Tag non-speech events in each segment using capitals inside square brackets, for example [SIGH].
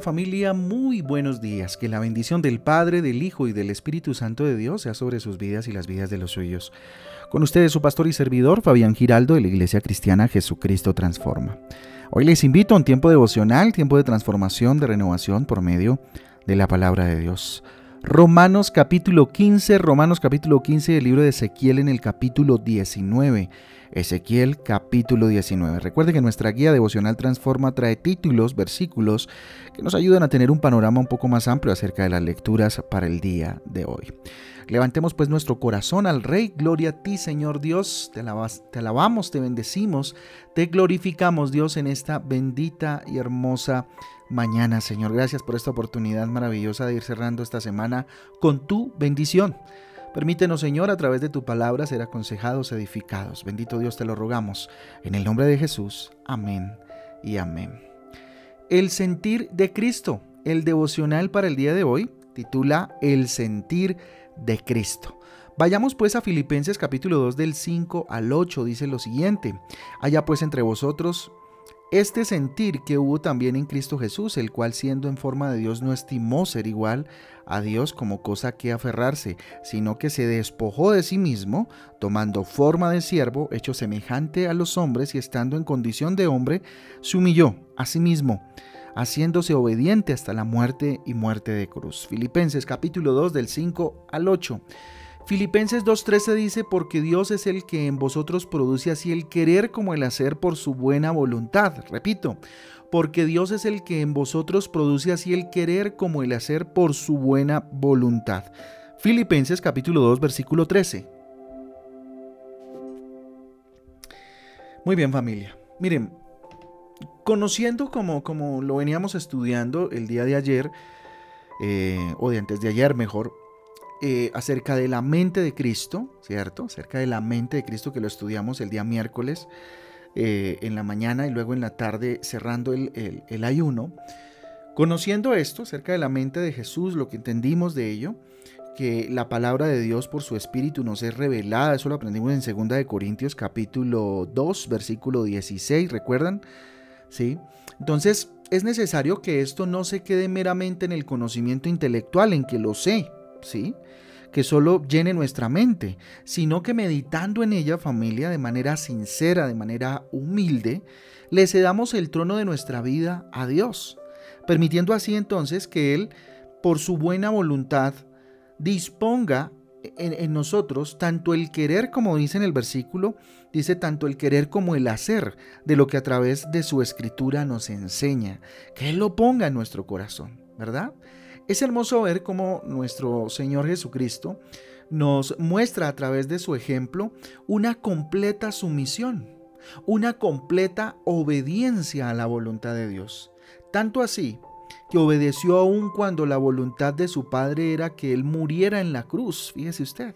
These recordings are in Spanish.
Familia, muy buenos días. Que la bendición del Padre, del Hijo y del Espíritu Santo de Dios sea sobre sus vidas y las vidas de los suyos. Con ustedes su pastor y servidor, Fabián Giraldo, de la Iglesia Cristiana Jesucristo Transforma. Hoy les invito a un tiempo devocional, tiempo de transformación, de renovación por medio de la palabra de Dios. Romanos capítulo 15, Romanos capítulo 15 del libro de Ezequiel en el capítulo 19. Ezequiel capítulo 19. Recuerde que nuestra guía devocional Transforma trae títulos, versículos que nos ayudan a tener un panorama un poco más amplio acerca de las lecturas para el día de hoy. Levantemos pues nuestro corazón al Rey. Gloria a ti, Señor Dios. Te, te alabamos, te bendecimos, te glorificamos, Dios, en esta bendita y hermosa mañana, Señor. Gracias por esta oportunidad maravillosa de ir cerrando esta semana con tu bendición. Permítenos, Señor, a través de tu palabra ser aconsejados, edificados. Bendito Dios, te lo rogamos. En el nombre de Jesús. Amén y amén. El sentir de Cristo. El devocional para el día de hoy titula El sentir de Cristo. Vayamos pues a Filipenses capítulo 2 del 5 al 8, dice lo siguiente. Haya pues entre vosotros este sentir que hubo también en Cristo Jesús, el cual siendo en forma de Dios no estimó ser igual a Dios como cosa que aferrarse, sino que se despojó de sí mismo, tomando forma de siervo, hecho semejante a los hombres y estando en condición de hombre, se humilló a sí mismo, haciéndose obediente hasta la muerte y muerte de cruz. Filipenses capítulo 2 del 5 al 8. Filipenses 2.13 dice, porque Dios es el que en vosotros produce así el querer como el hacer por su buena voluntad. Repito, porque Dios es el que en vosotros produce así el querer como el hacer por su buena voluntad. Filipenses capítulo 2, versículo 13. Muy bien familia. Miren, conociendo como, como lo veníamos estudiando el día de ayer, eh, o de antes de ayer mejor, eh, acerca de la mente de Cristo, ¿cierto? Acerca de la mente de Cristo que lo estudiamos el día miércoles eh, en la mañana y luego en la tarde cerrando el, ayuno. Conociendo esto acerca de la mente de Jesús, lo que entendimos de ello, que la palabra de Dios por su espíritu nos es revelada, eso lo aprendimos en 2 de Corintios capítulo 2, versículo 16, ¿recuerdan? Sí. Entonces, es necesario que esto no se quede meramente en el conocimiento intelectual, en que lo sé, ¿sí? que solo llene nuestra mente, sino que meditando en ella, familia, de manera sincera, de manera humilde, le cedamos el trono de nuestra vida a Dios, permitiendo así entonces que Él, por su buena voluntad, disponga en, en, nosotros tanto el querer, como dice en el versículo, dice tanto el querer como el hacer de lo que a través de su escritura nos enseña, que Él lo ponga en nuestro corazón, ¿verdad? Es hermoso ver cómo nuestro Señor Jesucristo nos muestra a través de su ejemplo una completa sumisión, una completa obediencia a la voluntad de Dios. Tanto así que obedeció aún cuando la voluntad de su padre era que él muriera en la cruz, fíjese usted.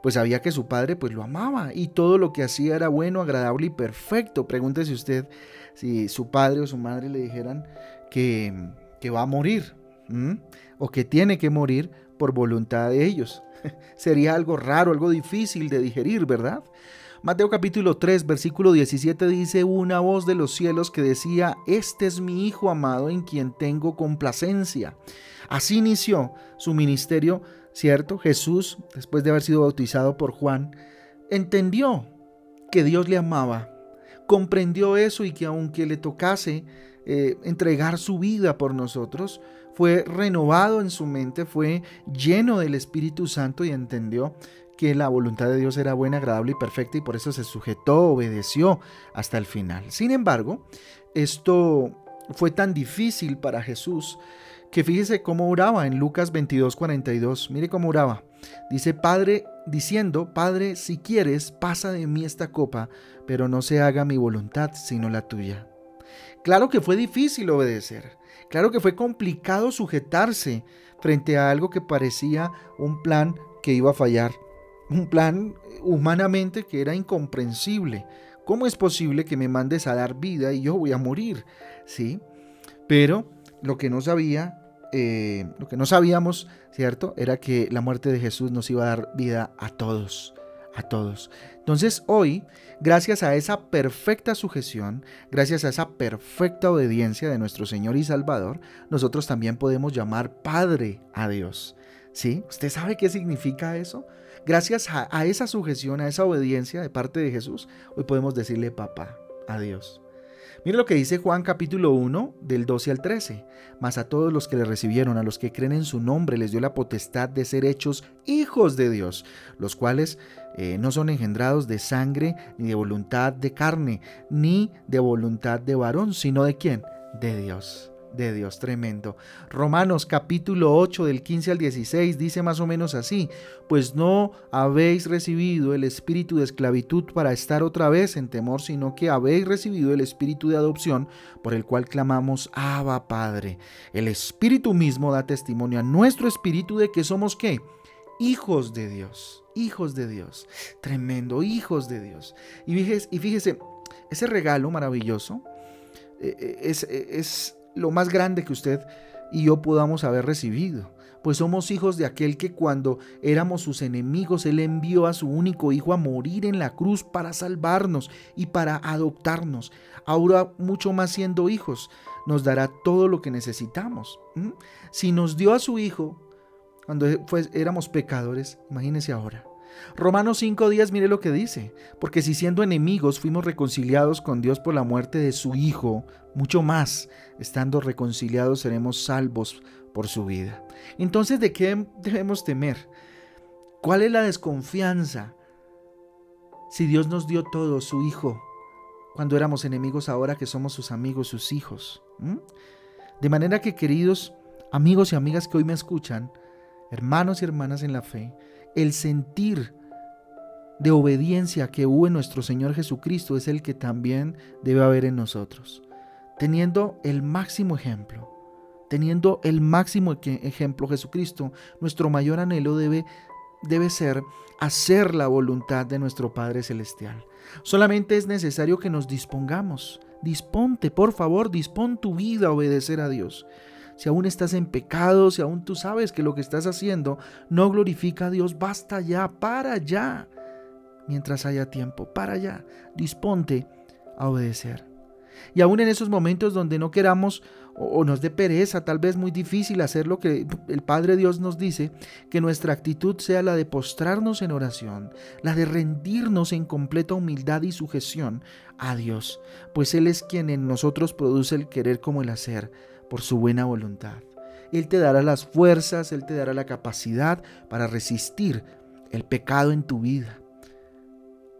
Pues sabía que su padre pues lo amaba y todo lo que hacía era bueno, agradable y perfecto. Pregúntese usted si su padre o su madre le dijeran que, que va a morir o que tiene que morir por voluntad de ellos. [LAUGHS] Sería algo raro, algo difícil de digerir, ¿verdad? Mateo capítulo 3, versículo 17 dice una voz de los cielos que decía, Este es mi Hijo amado en quien tengo complacencia. Así inició su ministerio, ¿cierto? Jesús, después de haber sido bautizado por Juan, entendió que Dios le amaba, comprendió eso y que aunque le tocase eh, entregar su vida por nosotros, fue renovado en su mente, fue lleno del Espíritu Santo y entendió que la voluntad de Dios era buena, agradable y perfecta y por eso se sujetó, obedeció hasta el final. Sin embargo, esto fue tan difícil para Jesús que fíjese cómo oraba en Lucas 22, 42. Mire cómo oraba. Dice, Padre, diciendo, Padre, si quieres, pasa de mí esta copa, pero no se haga mi voluntad, sino la tuya. Claro que fue difícil obedecer, claro que fue complicado sujetarse frente a algo que parecía un plan que iba a fallar, un plan humanamente que era incomprensible. ¿Cómo es posible que me mandes a dar vida y yo voy a morir? ¿Sí? Pero lo que no sabía, eh, lo que no sabíamos, ¿cierto? Era que la muerte de Jesús nos iba a dar vida a todos, a todos. Entonces hoy, gracias a esa perfecta sujeción, gracias a esa perfecta obediencia de nuestro Señor y Salvador, nosotros también podemos llamar Padre a Dios. ¿Sí? ¿Usted sabe qué significa eso? Gracias a, a esa sujeción, a esa obediencia de parte de Jesús, hoy podemos decirle papá a Dios. Mire lo que dice Juan capítulo 1 del 12 al 13. Mas a todos los que le recibieron, a los que creen en su nombre, les dio la potestad de ser hechos hijos de Dios, los cuales eh, no son engendrados de sangre, ni de voluntad de carne, ni de voluntad de varón, sino de quién? De Dios de Dios, tremendo. Romanos capítulo 8 del 15 al 16 dice más o menos así, pues no habéis recibido el espíritu de esclavitud para estar otra vez en temor, sino que habéis recibido el espíritu de adopción por el cual clamamos, Abba Padre. El espíritu mismo da testimonio a nuestro espíritu de que somos qué? Hijos de Dios, hijos de Dios, tremendo, hijos de Dios. Y fíjese, ese regalo maravilloso eh, eh, es, es lo más grande que usted y yo podamos haber recibido. Pues somos hijos de aquel que cuando éramos sus enemigos, Él envió a su único hijo a morir en la cruz para salvarnos y para adoptarnos. Ahora mucho más siendo hijos, nos dará todo lo que necesitamos. Si nos dio a su hijo cuando éramos pecadores, imagínese ahora. Romanos 5 mire lo que dice, porque si siendo enemigos fuimos reconciliados con Dios por la muerte de su Hijo, mucho más, estando reconciliados seremos salvos por su vida. Entonces, ¿de qué debemos temer? ¿Cuál es la desconfianza? Si Dios nos dio todo, su Hijo, cuando éramos enemigos, ahora que somos sus amigos, sus hijos. De manera que, queridos amigos y amigas que hoy me escuchan, hermanos y hermanas en la fe, el sentir de obediencia que hubo en nuestro Señor Jesucristo es el que también debe haber en nosotros. Teniendo el máximo ejemplo, teniendo el máximo ejemplo Jesucristo, nuestro mayor anhelo debe, debe ser hacer la voluntad de nuestro Padre Celestial. Solamente es necesario que nos dispongamos. Disponte, por favor, dispón tu vida a obedecer a Dios si aún estás en pecado, si aún tú sabes que lo que estás haciendo no glorifica a Dios, basta ya, para ya, mientras haya tiempo, para ya, disponte a obedecer. Y aún en esos momentos donde no queramos o nos dé pereza, tal vez muy difícil hacer lo que el Padre Dios nos dice, que nuestra actitud sea la de postrarnos en oración, la de rendirnos en completa humildad y sujeción a Dios, pues Él es quien en nosotros produce el querer como el hacer por su buena voluntad. Él te dará las fuerzas, Él te dará la capacidad para resistir el pecado en tu vida.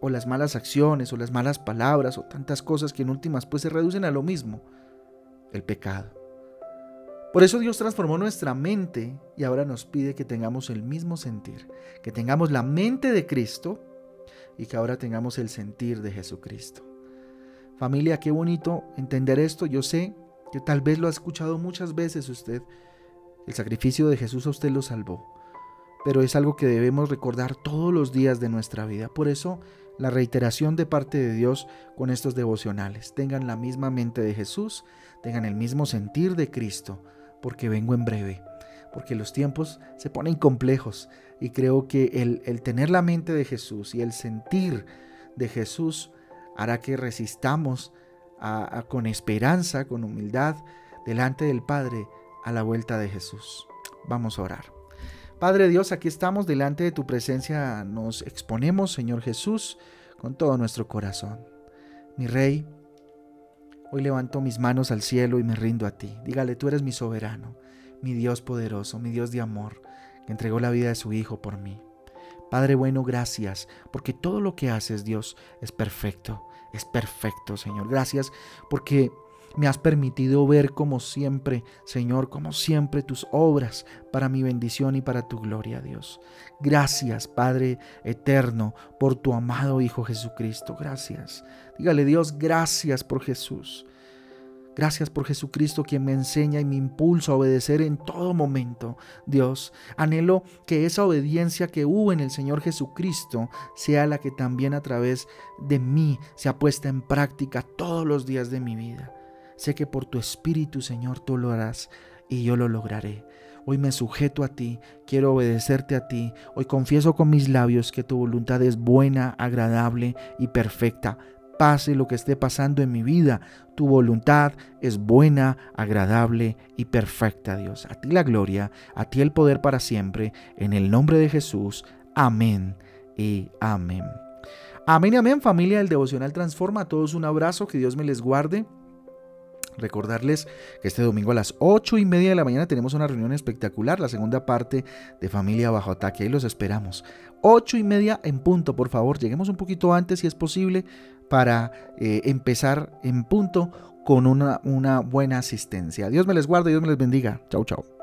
O las malas acciones, o las malas palabras, o tantas cosas que en últimas pues se reducen a lo mismo, el pecado. Por eso Dios transformó nuestra mente y ahora nos pide que tengamos el mismo sentir, que tengamos la mente de Cristo y que ahora tengamos el sentir de Jesucristo. Familia, qué bonito entender esto. Yo sé que tal vez lo ha escuchado muchas veces usted. El sacrificio de Jesús a usted lo salvó, pero es algo que debemos recordar todos los días de nuestra vida. Por eso, la reiteración de parte de Dios con estos devocionales. Tengan la misma mente de Jesús, tengan el mismo sentir de Cristo, porque vengo en breve, porque los tiempos se ponen complejos y creo que el, el tener la mente de Jesús y el sentir de Jesús hará que resistamos con esperanza, con humildad, delante del Padre a la vuelta de Jesús. Vamos a orar. Padre Dios, aquí estamos delante de tu presencia, nos exponemos, Señor Jesús, con todo nuestro corazón. Mi Rey, hoy levanto mis manos al cielo y me rindo a ti. Dígale, tú eres mi soberano, mi Dios poderoso, mi Dios de amor, que entregó la vida de su Hijo por mí. Padre bueno, gracias, porque todo lo que haces, Dios, es perfecto es perfecto, Señor. Gracias porque me has permitido ver como siempre, Señor, como siempre tus obras para mi bendición y para tu gloria, Dios. Gracias, Padre eterno, por tu amado Hijo Jesucristo. Gracias. Dígale, Dios, gracias por Jesús. Gracias por Jesucristo quien me enseña y me impulsa a obedecer en todo momento. Dios, anhelo que esa obediencia que hubo en el Señor Jesucristo sea la que también a través de mí sea puesta en práctica todos los días de mi vida. Sé que por tu Espíritu, Señor, tú lo harás y yo lo lograré. Hoy me sujeto a ti, quiero obedecerte a ti. Hoy confieso con mis labios que tu voluntad es buena, agradable y perfecta. Pase lo que esté pasando en mi vida, tu voluntad es buena, agradable y perfecta, Dios. A ti la gloria, a ti el poder para siempre. En el nombre de Jesús. Amén y amén. Amén y amén, familia del Devocional Transforma. A todos un abrazo, que Dios me les guarde. Recordarles que este domingo a las 8 y media de la mañana tenemos una reunión espectacular, la segunda parte de Familia Bajo Ataque. Ahí los esperamos. 8 y media en punto, por favor. Lleguemos un poquito antes si es posible para eh, empezar en punto con una, buena asistencia. Dios me les guarde, Dios me les bendiga. Chau, chau.